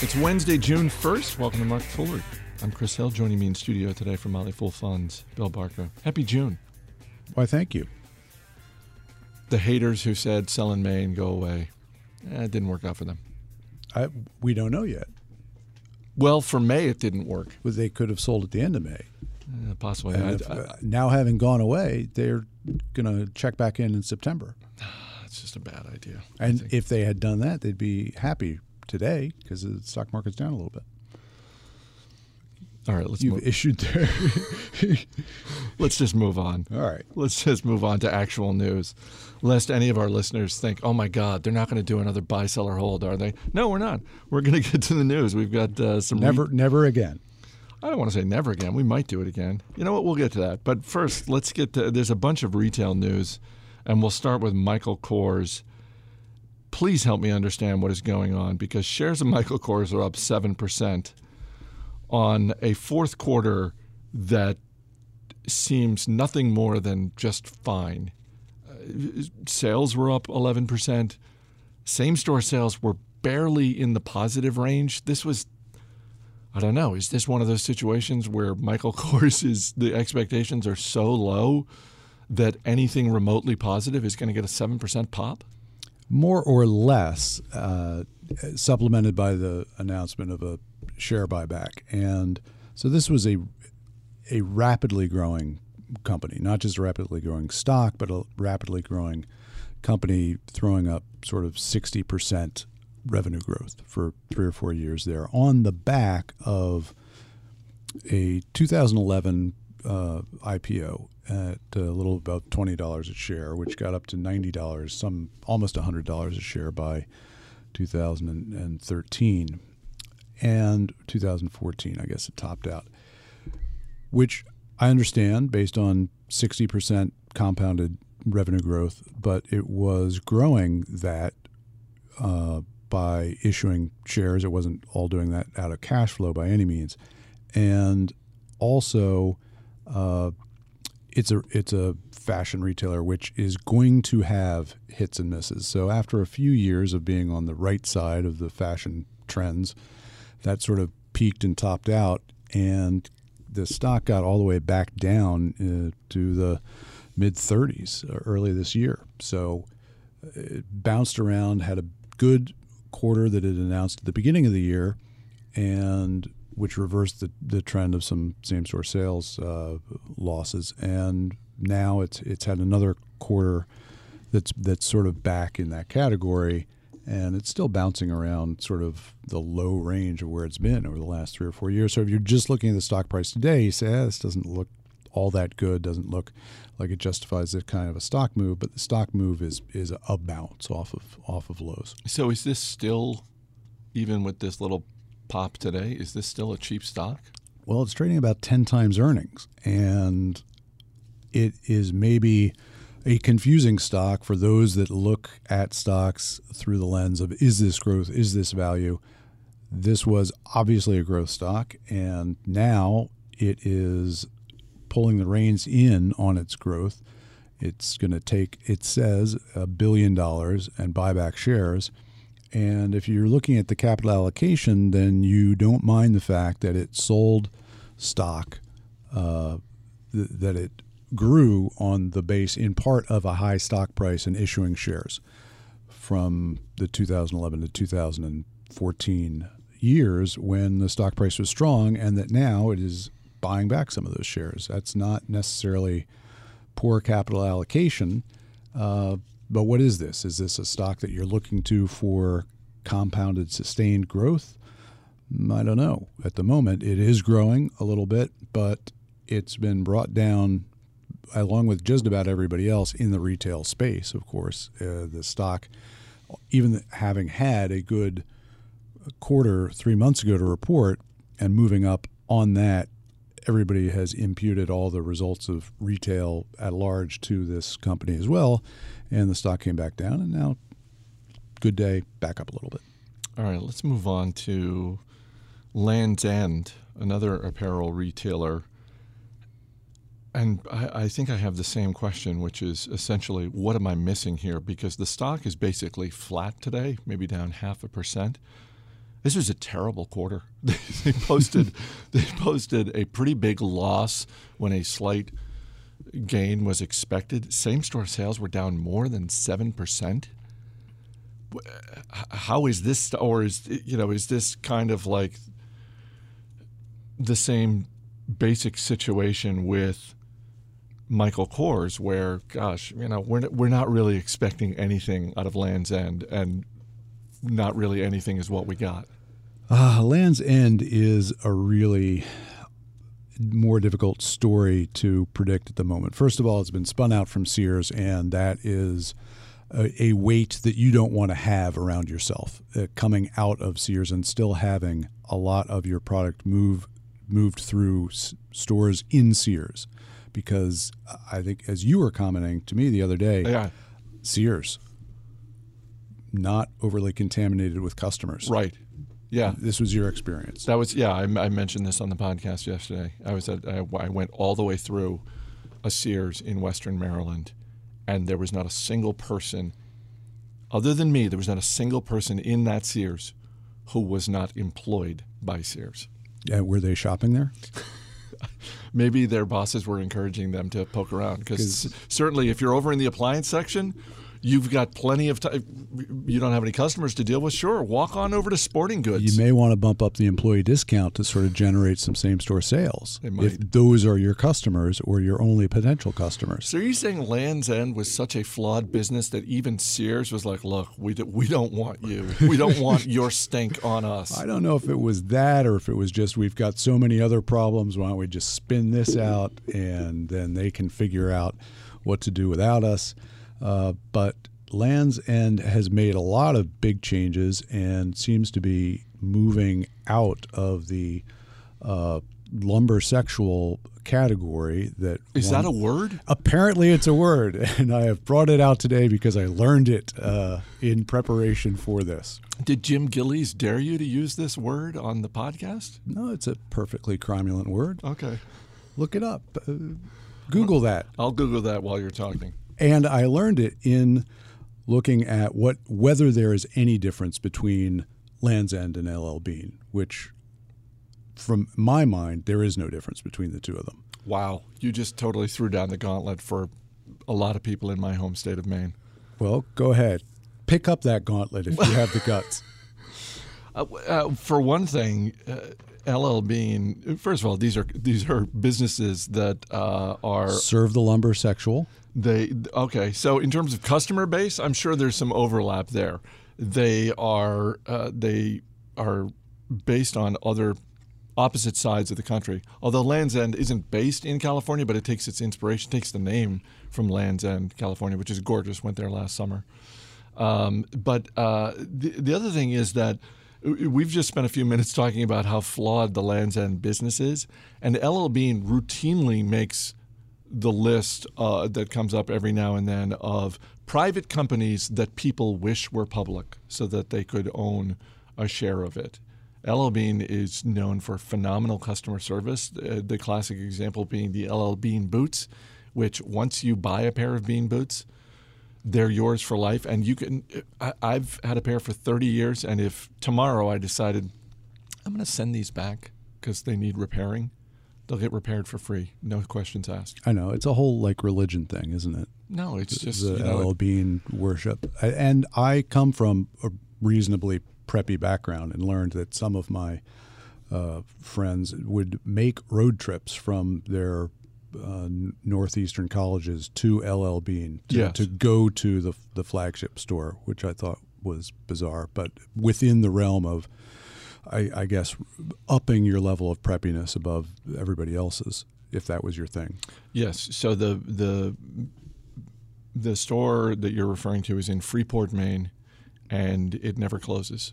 It's Wednesday, June 1st. Welcome to Market Foolery. I'm Chris Hill. Joining me in studio today from Motley Fool Funds, Bill Barker. Happy June. Why, thank you. The haters who said sell in May and go away, eh, it didn't work out for them. I, we don't know yet. Well, for May, it didn't work. But they could have sold at the end of May. Eh, possibly. If, uh, now, having gone away, they're going to check back in in September. it's just a bad idea. And if they had done that, they'd be happy today because the stock market's down a little bit. All right, let's move You've move, issued there. let's just move on. All right. Let's just move on to actual news, lest any of our listeners think, "Oh my God, they're not going to do another buy, sell, or hold, are they?" No, we're not. We're going to get to the news. We've got uh, some re- Never, never again. I don't want to say never again. We might do it again. You know what? We'll get to that. But first, let's get to. There's a bunch of retail news, and we'll start with Michael Kors. Please help me understand what is going on because shares of Michael Kors are up seven percent on a fourth quarter that seems nothing more than just fine. Uh, sales were up 11%. Same store sales were barely in the positive range. This was I don't know. Is this one of those situations where Michael Kors is the expectations are so low that anything remotely positive is going to get a 7% pop? More or less, uh, supplemented by the announcement of a share buyback. And so this was a a rapidly growing company, not just a rapidly growing stock, but a rapidly growing company throwing up sort of 60% revenue growth for three or four years there on the back of a 2011 uh, IPO at a little about $20 a share, which got up to $90, some almost $100 a share by 2013 and 2014, I guess it topped out, which I understand based on 60% compounded revenue growth, but it was growing that uh, by issuing shares. It wasn't all doing that out of cash flow by any means, and also uh, it's a it's a fashion retailer which is going to have hits and misses. So after a few years of being on the right side of the fashion trends, that sort of peaked and topped out, and the stock got all the way back down uh, to the mid 30s early this year. So it bounced around, had a good quarter that it announced at the beginning of the year, and which reversed the, the trend of some same store sales uh, losses. And now it's it's had another quarter that's that's sort of back in that category, and it's still bouncing around sort of the low range of where it's been over the last three or four years. So if you're just looking at the stock price today, you say, ah, this doesn't look all that good, doesn't look like it justifies that kind of a stock move, but the stock move is is a bounce off of off of lows. So is this still, even with this little pop today, is this still a cheap stock? Well, it's trading about 10 times earnings, and it is maybe a confusing stock for those that look at stocks through the lens of is this growth, is this value? This was obviously a growth stock, and now it is pulling the reins in on its growth. It's going to take, it says, a billion dollars and buy back shares. And if you're looking at the capital allocation, then you don't mind the fact that it sold stock, uh, th- that it grew on the base in part of a high stock price and issuing shares from the 2011 to 2014 years when the stock price was strong, and that now it is buying back some of those shares. That's not necessarily poor capital allocation. Uh, but what is this? Is this a stock that you're looking to for compounded sustained growth? I don't know. At the moment, it is growing a little bit, but it's been brought down along with just about everybody else in the retail space, of course. Uh, the stock, even having had a good quarter three months ago to report and moving up on that, everybody has imputed all the results of retail at large to this company as well. And the stock came back down, and now, good day, back up a little bit. All right, let's move on to Land's End, another apparel retailer. And I, I, think I have the same question, which is essentially, what am I missing here? Because the stock is basically flat today, maybe down half a percent. This was a terrible quarter. they posted they posted a pretty big loss when a slight gain was expected. Same store sales were down more than seven percent. How is this, or is you know, is this kind of like the same basic situation with Michael Kors, where, gosh, you know, we're we're not really expecting anything out of Land's End, and not really anything is what we got. Uh, Land's End is a really more difficult story to predict at the moment. First of all, it's been spun out from Sears, and that is a, a weight that you don't want to have around yourself. Uh, coming out of Sears and still having a lot of your product move moved through s- stores in Sears, because I think, as you were commenting to me the other day, Yeah, Sears not overly contaminated with customers. right. Yeah, This was your experience. that was yeah. I, I mentioned this on the podcast yesterday. I was at I, I went all the way through a Sears in Western Maryland, and there was not a single person, other than me, there was not a single person in that Sears who was not employed by Sears. Yeah, were they shopping there? maybe their bosses were encouraging them to poke around because certainly if you're over in the appliance section you've got plenty of time you don't have any customers to deal with sure walk on over to sporting goods You may want to bump up the employee discount to sort of generate some same store sales. It If those are your customers or your only potential customers. so are you saying Land's End was such a flawed business that even Sears was like, look, we, do, we don't want you. We don't want your stink on us. I don't know if it was that or if it was just we've got so many other problems. Why don't we just spin this out and then they can figure out what to do without us? Uh, but Land's End has made a lot of big changes and seems to be moving out of the uh, lumber sexual category that Is one- that a word? Apparently, it's a word, and I have brought it out today because I learned it uh, in preparation for this. Did Jim Gillies dare you to use this word on the podcast? No, it's a perfectly cromulent word. Okay. Look it up. Uh, Google that. I'll Google that while you're talking. And I learned it in looking at what whether there is any difference between Land's End and LL Bean, which, from my mind, there is no difference between the two of them. Wow. You just totally threw down the gauntlet for a lot of people in my home state of Maine. Well, go ahead. Pick up that gauntlet if you have the guts. Uh, uh, for one thing, uh, LL Bean. First of all, these are these are businesses that uh, are Serve the lumber sexual. they okay. So in terms of customer base, I'm sure there's some overlap there. They are uh, they are based on other opposite sides of the country. Although Land's End isn't based in California, but it takes its inspiration, takes the name from Land's End, California, which is gorgeous. Went there last summer. Um, but uh, the, the other thing is that we've just spent a few minutes talking about how flawed the Land's End business is, and LL Bean routinely makes the list uh, that comes up every now and then of private companies that people wish were public so that they could own a share of it. LL Bean is known for phenomenal customer service. Uh, the classic example being the LL Bean boots, which once you buy a pair of Bean boots, they're yours for life. And you can. I, I've had a pair for 30 years, and if tomorrow I decided I'm going to send these back because they need repairing, they'll get repaired for free, no questions asked. I know it's a whole like religion thing, isn't it? No, it's just the you know, LL Bean worship. I- And I come from a reasonably preppy background and learned that some of my uh, friends would make road trips from their uh, northeastern colleges to LL Bean to, Yes. to go to the the flagship store, which I thought was bizarre, but within the realm of, I, I guess, upping your level of preppiness above everybody else's, if that was your thing. Yes. So the the the store that you're referring to is in Freeport, Maine, and it never closes.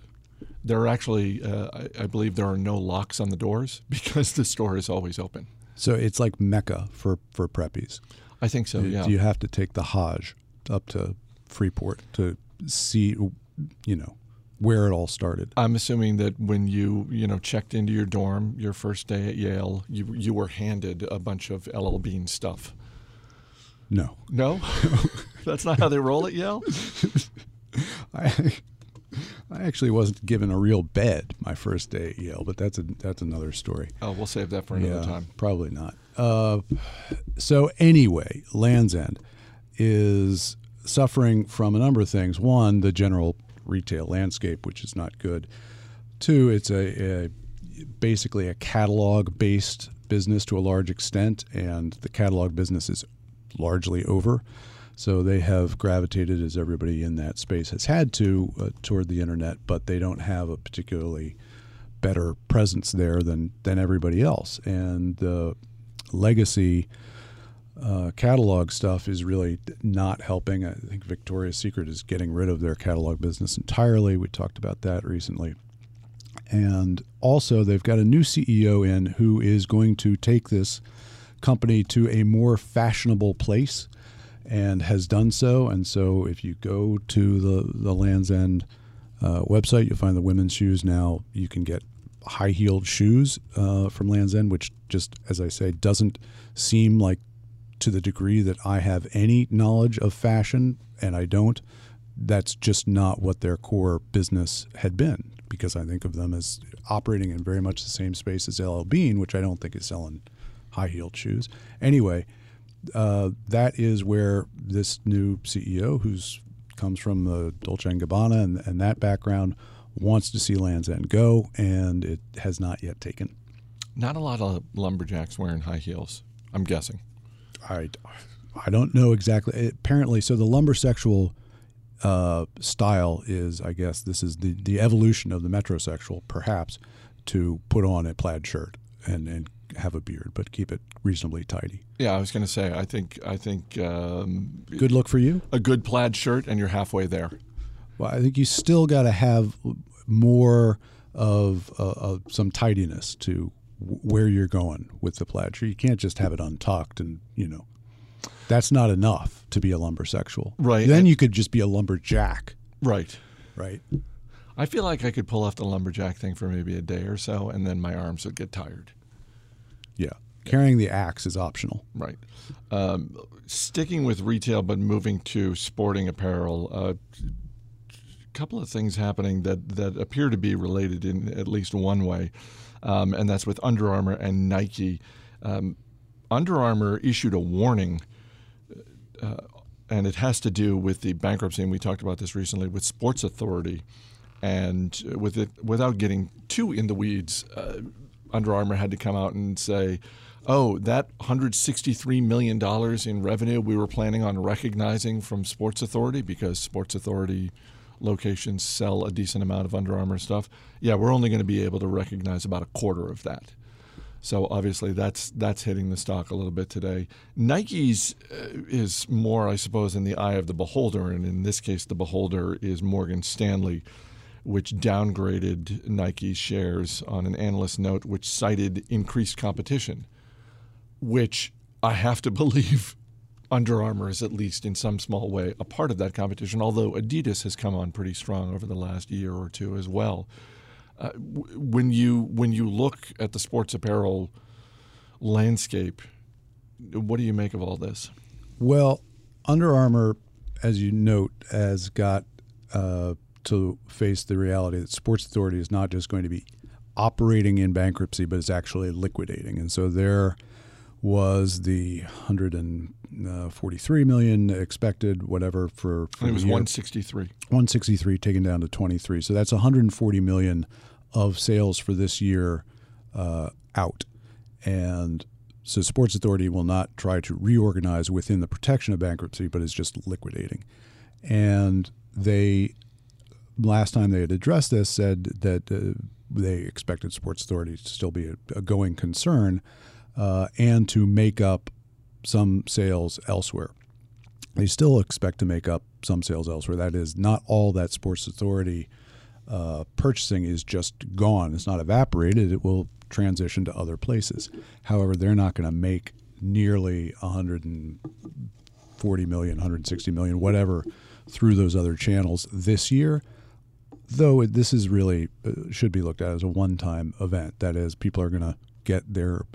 There are actually, uh, I, I believe, there are no locks on the doors because the store is always open. So it's like Mecca for for preppies. I think so. Do- Yeah. You have to take the Hajj up to Freeport to see, you know, where it all started? I'm assuming that when you you know checked into your dorm your first day at Yale, you you were handed a bunch of LL Bean stuff. No, No, that's not how they roll at Yale. I, I actually wasn't given a real bed my first day at Yale, but that's a that's another story. Oh, we'll save that for another yeah, time. Probably not. Uh, so anyway, Land's End is suffering from a number of things. One, the general retail landscape, which is not good. Two, it's a, a basically a catalog based business to a large extent, and the catalog business is largely over. So they have gravitated, as everybody in that space has had to, uh, toward the internet, but they don't have a particularly better presence there than than everybody else. And the legacy uh, catalog stuff is really not helping. I think Victoria's Secret is getting rid of their catalog business entirely. We talked about that recently. And also, they've got a new CEO in who is going to take this company to a more fashionable place and has done so. And so, if you go to the, the Land's End uh, website, you'll find the women's shoes now. You can get high heeled shoes uh, from Land's End, which just, as I say, doesn't seem like to the degree that I have any knowledge of fashion, and I don't. That's just not what their core business had been because I think of them as operating in very much the same space as LL Bean, which I don't think is selling high heeled shoes. Anyway, uh, that is where this new CEO, who's comes from the Dolce and Gabbana and, and that background, wants to see Land's End go, and it has not yet taken. Not a lot of lumberjacks wearing high heels. I'm guessing. I, I don't know exactly. Apparently, so the lumbersexual uh, style is, I guess, this is the, the evolution of the metrosexual, perhaps, to put on a plaid shirt and, and have a beard, but keep it reasonably tidy. Yeah, I was going to say. I think. I think. Um, good look for you. A good plaid shirt, and you're halfway there. Well, I think you still got to have more of uh, some tidiness to where you're going with the plaid shirt. You can't just have it untucked and you know that's not enough to be a lumbersexual. Right. Then you could just be a lumberjack. Right. Right. I feel like I could pull off the lumberjack thing for maybe a day or so, and then my arms would get tired. Yeah. Carrying the axe is optional. Right. Um, sticking with retail, but moving to sporting apparel. A uh, couple of things happening that, that appear to be related in at least one way, um, and that's with Under Armour and Nike. Um, Under Armour issued a warning uh, and it has to do with the bankruptcy, and we talked about this recently with Sports Authority, and with it without getting too in the weeds, uh, Under Armour had to come out and say, "Oh, that 163 million dollars in revenue we were planning on recognizing from Sports Authority because Sports Authority." locations sell a decent amount of Under Armour stuff. Yeah, we're only going to be able to recognize about a quarter of that. So obviously that's that's hitting the stock a little bit today. Nike's uh, is more, I suppose, in the eye of the beholder, and in this case, the beholder is Morgan Stanley, which downgraded Nike's shares on an analyst note, which cited increased competition, which I have to believe. Under Armour is at least in some small way a part of that competition, although Adidas has come on pretty strong over the last year or two as well. Uh, when you when you look at the sports apparel landscape, what do you make of all this? Well, Under Armour, as you note, has got uh, to face the reality that Sports Authority is not just going to be operating in bankruptcy, but it's actually liquidating, and so there was the 143 million expected, whatever for. for it was 163. 163 taken down to 23. So that's 140 million of sales for this year uh, out, and so Sports Authority will not try to reorganize within the protection of bankruptcy, but is just liquidating. And they last time they had addressed this said that uh, they expected Sports Authority to still be a, a going concern uh, and to make up some sales elsewhere. They still expect to make up some sales elsewhere. That is, not all that Sports Authority uh, purchasing is just gone. It's not evaporated. It will transition to other places. However, they're not going to make nearly 140 million, 160 million, whatever, through those other channels this year. Though this is really uh, should be looked at as a one-time event. That is, people are going to get their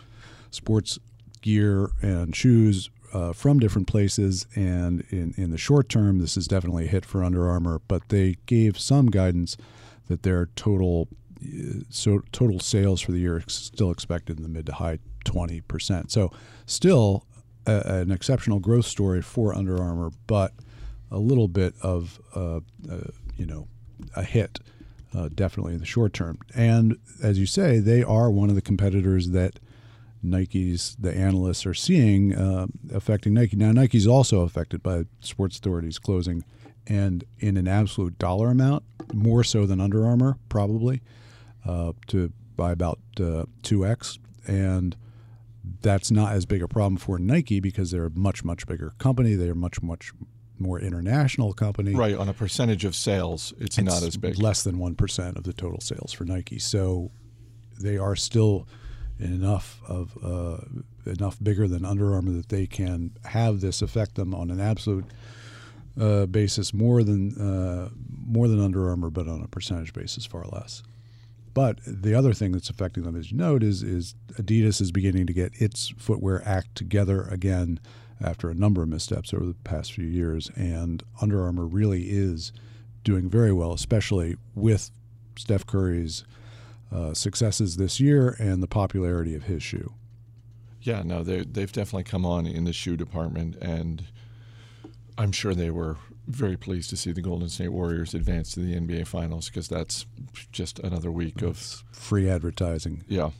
sports gear and shoes uh, from different places. And in, in the short term, this is definitely a hit for Under Armour, but they gave some guidance that their total uh, so total sales for the year is still expected in the mid to high 20%. So still a, an exceptional growth story for Under Armour, but a little bit of uh, uh, you know a hit uh, definitely in the short term. And as you say, they are one of the competitors that Nike's the analysts are seeing uh, affecting Nike. Now Nike's also affected by Sports Authority's closing, and in an absolute dollar amount, more so than Under Armour probably, uh, to by about uh, two x and that's not as big a problem for Nike because they're a much much bigger company. They're much much more international company. Right on a percentage of sales, it's, It's not as big. less than one percent of the total sales for Nike. So they are still enough of uh, enough bigger than Under Armour that they can have this affect them on an absolute uh, basis more than uh, more than Under Armour, but on a percentage basis far less. But the other thing that's affecting them, as you note, is is Adidas is beginning to get its footwear act together again after a number of missteps over the past few years, and Under Armour really is doing very well, especially with Steph Curry's uh, successes this year and the popularity of his shoe. Yeah, no, they they've definitely come on in the shoe department, and I'm sure they were very pleased to see the Golden State Warriors advance to the NBA Finals because that's just another week of Free advertising. yeah.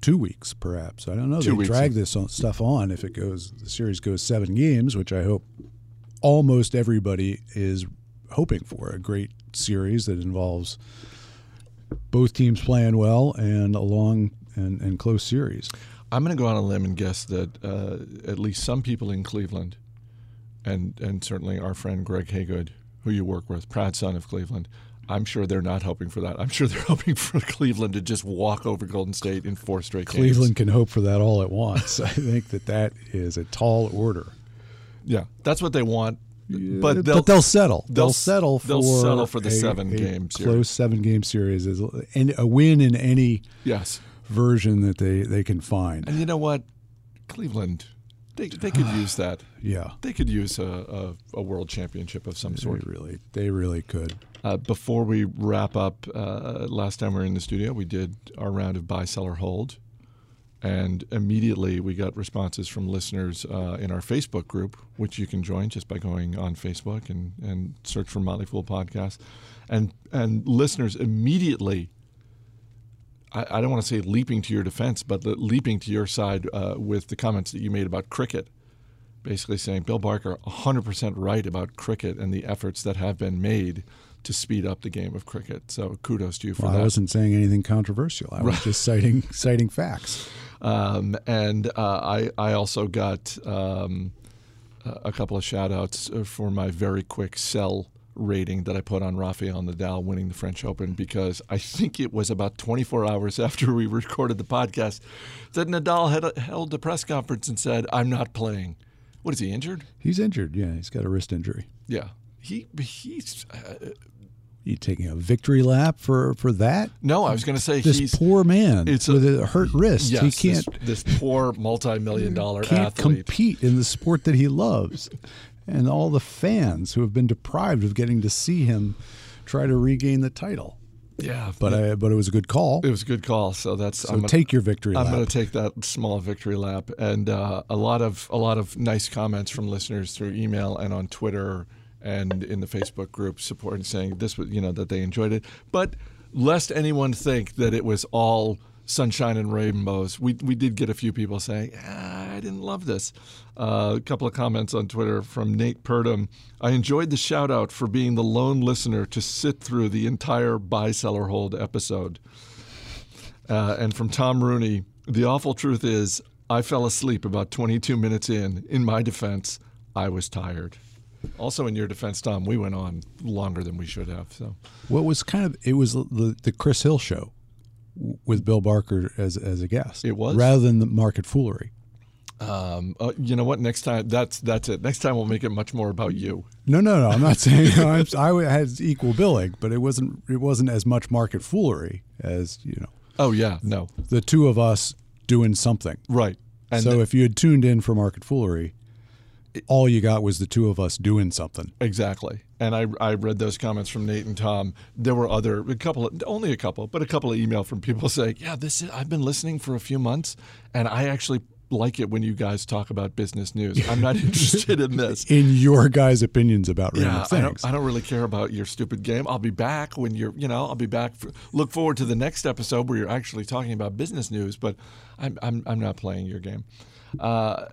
Two weeks, perhaps. I don't know. Two they weeks. drag this on, stuff on if it goes. The series goes seven games, which I hope almost everybody is hoping for. A great series that involves both teams playing well and a long and, and close series. I'm going to go on a limb and guess that uh, at least some people in Cleveland, and and certainly our friend Greg Haygood, who you work with, proud son of Cleveland, I'm sure they're not hoping for that. I'm sure they're hoping for Cleveland to just walk over Golden State in four straight games. Cleveland can hope for that all at once. I think that that is a tall order. yeah, that's what they want. But But they'll, they'll, they'll settle. they'll They'll, settle for they'll settle for the a- seven-game series. close seven game series is and a win in any yes, version that they, they can find. and you know what, Cleveland, they they could use that. Yeah, They could use a, a, a world championship of some they sort. really they really could. Uh, before we wrap up, uh, last time we were in the studio, we did our round of buy, sell, or hold. And immediately we got responses from listeners uh, in our Facebook group, which you can join just by going on Facebook and, and search for Motley Fool Podcast. And, and listeners immediately, I, I don't want to say leaping to your defense, but leaping to your side uh, with the comments that you made about cricket basically saying Bill Barker 100% right about cricket and the efforts that have been made to speed up the game of cricket. So kudos to you for Well, I wasn't saying anything controversial. I was just citing citing facts. Um, and uh, I, I also got um, a couple of shout outs uh, for my very quick sell rating that I put on Rafael Nadal winning the French Open because I think it was about 24 hours after we recorded the podcast that Nadal had held a press conference and said, I'm not playing. What is he injured? He's injured. Yeah, he's got a wrist injury. Yeah. He he's uh, You taking a victory lap for for that? no. I was going to say This poor man it's a- with a, hurt wrist. yes, he can't This, poor multi-million dollar can't athlete. compete in the sport that he loves, and all the fans who have been deprived of getting to see him try to regain the title. yeah, But I, but it was a good call. it was a good call. So that's So I'm gonna- take your victory I'm lap. going to take that small victory lap, and uh, a lot of a lot of nice comments from listeners through email and on Twitter and in the Facebook group supporting saying this was you know that they enjoyed it. But lest anyone think that it was all sunshine and rainbows, we we did get a few people saying ah, I didn't love this. Uh, a couple of comments on Twitter from Nate Purdom. I enjoyed the shout out for being the lone listener to sit through the entire buy seller hold episode. Uh, and from Tom Rooney, the awful truth is, I fell asleep about 22 minutes in. In my defense, I was tired. Also, in your defense, Tom, we went on longer than we should have. So, What was kind of it was the, the Chris Hill show with Bill Barker as as a guest. It was? rather than the market foolery. um, uh, you know what? Next time, that's that's it. Next time, we'll make it much more about you. No, no, no. I'm not saying I'm, I had equal billing, but it wasn't it wasn't as much market foolery as you know Oh yeah, no, the two of us doing something. right. And so if you had tuned in for market foolery, all you got was the two of us doing something. Exactly. And I, I read those comments from Nate and Tom. There were other a couple of, only a couple, but a couple of email from people saying, "Yeah, this is I've been listening for a few months and I actually like it when you guys talk about business news. I'm not interested in this. In your guys' opinions about random Yeah, I things. don't, I don't really care about your stupid game. I'll be back when you're, you know, I'll be back. For, look forward to the next episode where you're actually talking about business news, but I'm, I'm, I'm not playing your game. Uh,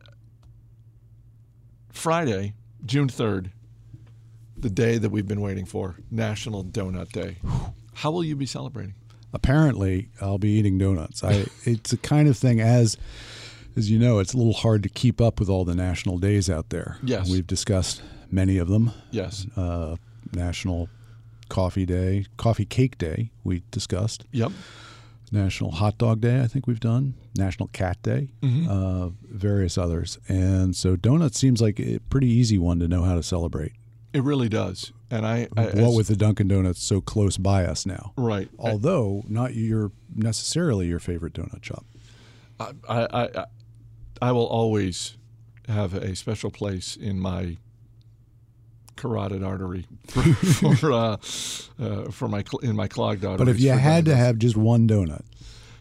Friday, June 3rd, the day that we've been waiting for, National Donut Day. How will you be celebrating? Apparently, I'll be eating donuts. I it's a kind of thing as as you know, it's a little hard to keep up with all the national days out there. Yes. We've discussed many of them. Yes. Uh, National Coffee Day, Coffee Cake Day, we discussed. Yep. National Hot Dog Day, I think we've done. National Cat Day, Mm-hmm. uh, various others. And so donuts seems like a pretty easy one to know how to celebrate. It really does. And I, I what as- with the Dunkin' Donuts so close by us now. right. Although not your necessarily your favorite donut shop. I, I, I, I will always have a special place in my carotid artery for, for, uh, uh, for my cl- in my clogged arteries. But if you had to have just one donut,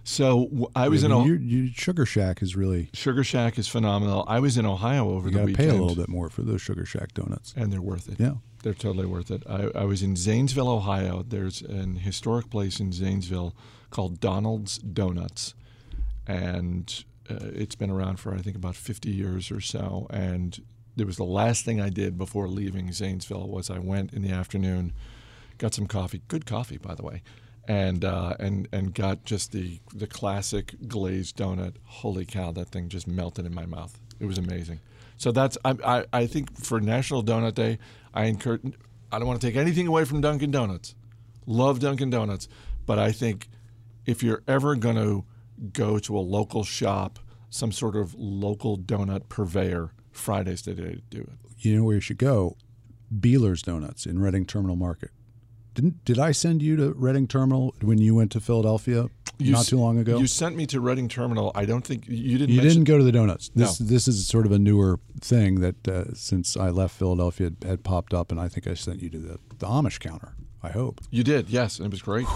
so w- I was I in mean, Ohio. your, your Sugar Shack is really Sugar Shack is phenomenal. I was in Ohio over you the got to weekend, pay a little bit more for those Sugar Shack donuts. and they're worth it. Yeah. They're totally worth it. I, I was in Zanesville, Ohio. There's an historic place in Zanesville called Donald's Donuts, and uh, it's been around for I think about 50 years or so. And it was the last thing I did before leaving Zanesville was I went in the afternoon, got some coffee, good coffee by the way, and uh, and and got just the the classic glazed donut. Holy cow, that thing just melted in my mouth. It was amazing. So that's I I, I think for National Donut Day, I encourage. I don't want to take anything away from Dunkin' Donuts. Love Dunkin' Donuts, but I think if you're ever going to go to a local shop, some sort of local donut purveyor, Friday's the day to do it. You know where you should go? Beiler's Donuts in Reading Terminal Market. Didn't did I send you to Reading Terminal when you went to Philadelphia You not too long ago? You sent me to Reading Terminal. I don't think you didn't. You mention, didn't go to the donuts. This No. this is sort of a newer thing that uh, since I left Philadelphia had, had popped up, and I think I sent you to the, the Amish counter. I hope You did. Yes, and it was great.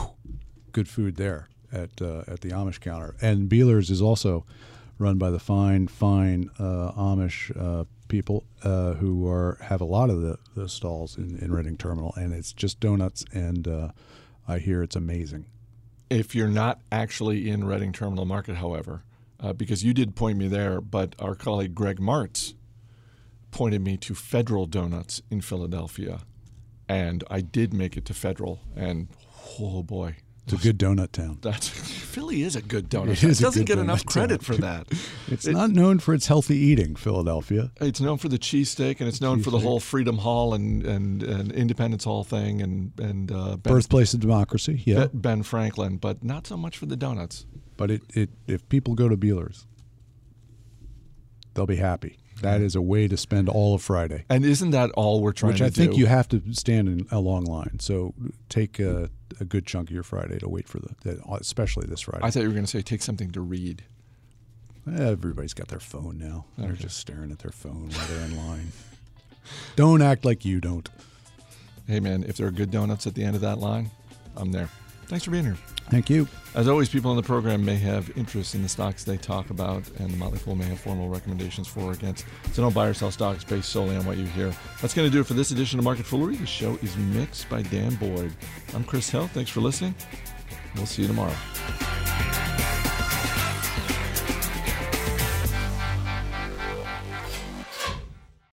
good food there at uh, at the Amish counter. And Beiler's is also run by the fine fine uh, Amish uh, people uh, who are have a lot of the, the stalls in, in Reading Terminal, and it's just donuts. And uh, I hear it's amazing. If you're not actually in Reading Terminal Market, however, uh, because you did point me there, but our colleague Greg Martz pointed me to Federal Donuts in Philadelphia, and I did make it to Federal, and oh boy, It's a good donut town. that's Philly is a good donut. It It doesn't get enough credit town. for that. It's It- not known for its healthy eating, Philadelphia. It's known for the cheesesteak, and it's known for the Cheesesteak. whole Freedom Hall and, and, and Independence Hall thing, and and uh, ben, Birthplace of democracy, yeah. Ben Franklin, but not so much for the donuts. But it, it if people go to Beiler's, they'll be happy. That is a way to spend all of Friday. And isn't that all we're trying Which I think do? you have to stand in a long line. So take a, a good chunk of your Friday to wait for the, the especially this Friday. I thought you were going to say take something to read. Everybody's got their phone now. They're just staring at their phone while they're in line. Don't act like you don't. Hey man, if there are good donuts at the end of that line, I'm there. Thanks for being here. Thank you. As always, people on the program may have interest in the stocks they talk about, and the Motley Fool may have formal recommendations for or against. So don't buy or sell stocks based solely on what you hear. That's going to do it for this edition of Market Foolery. The show is mixed by Dan Boyd. I'm Chris Hill. Thanks for listening. We'll see you tomorrow.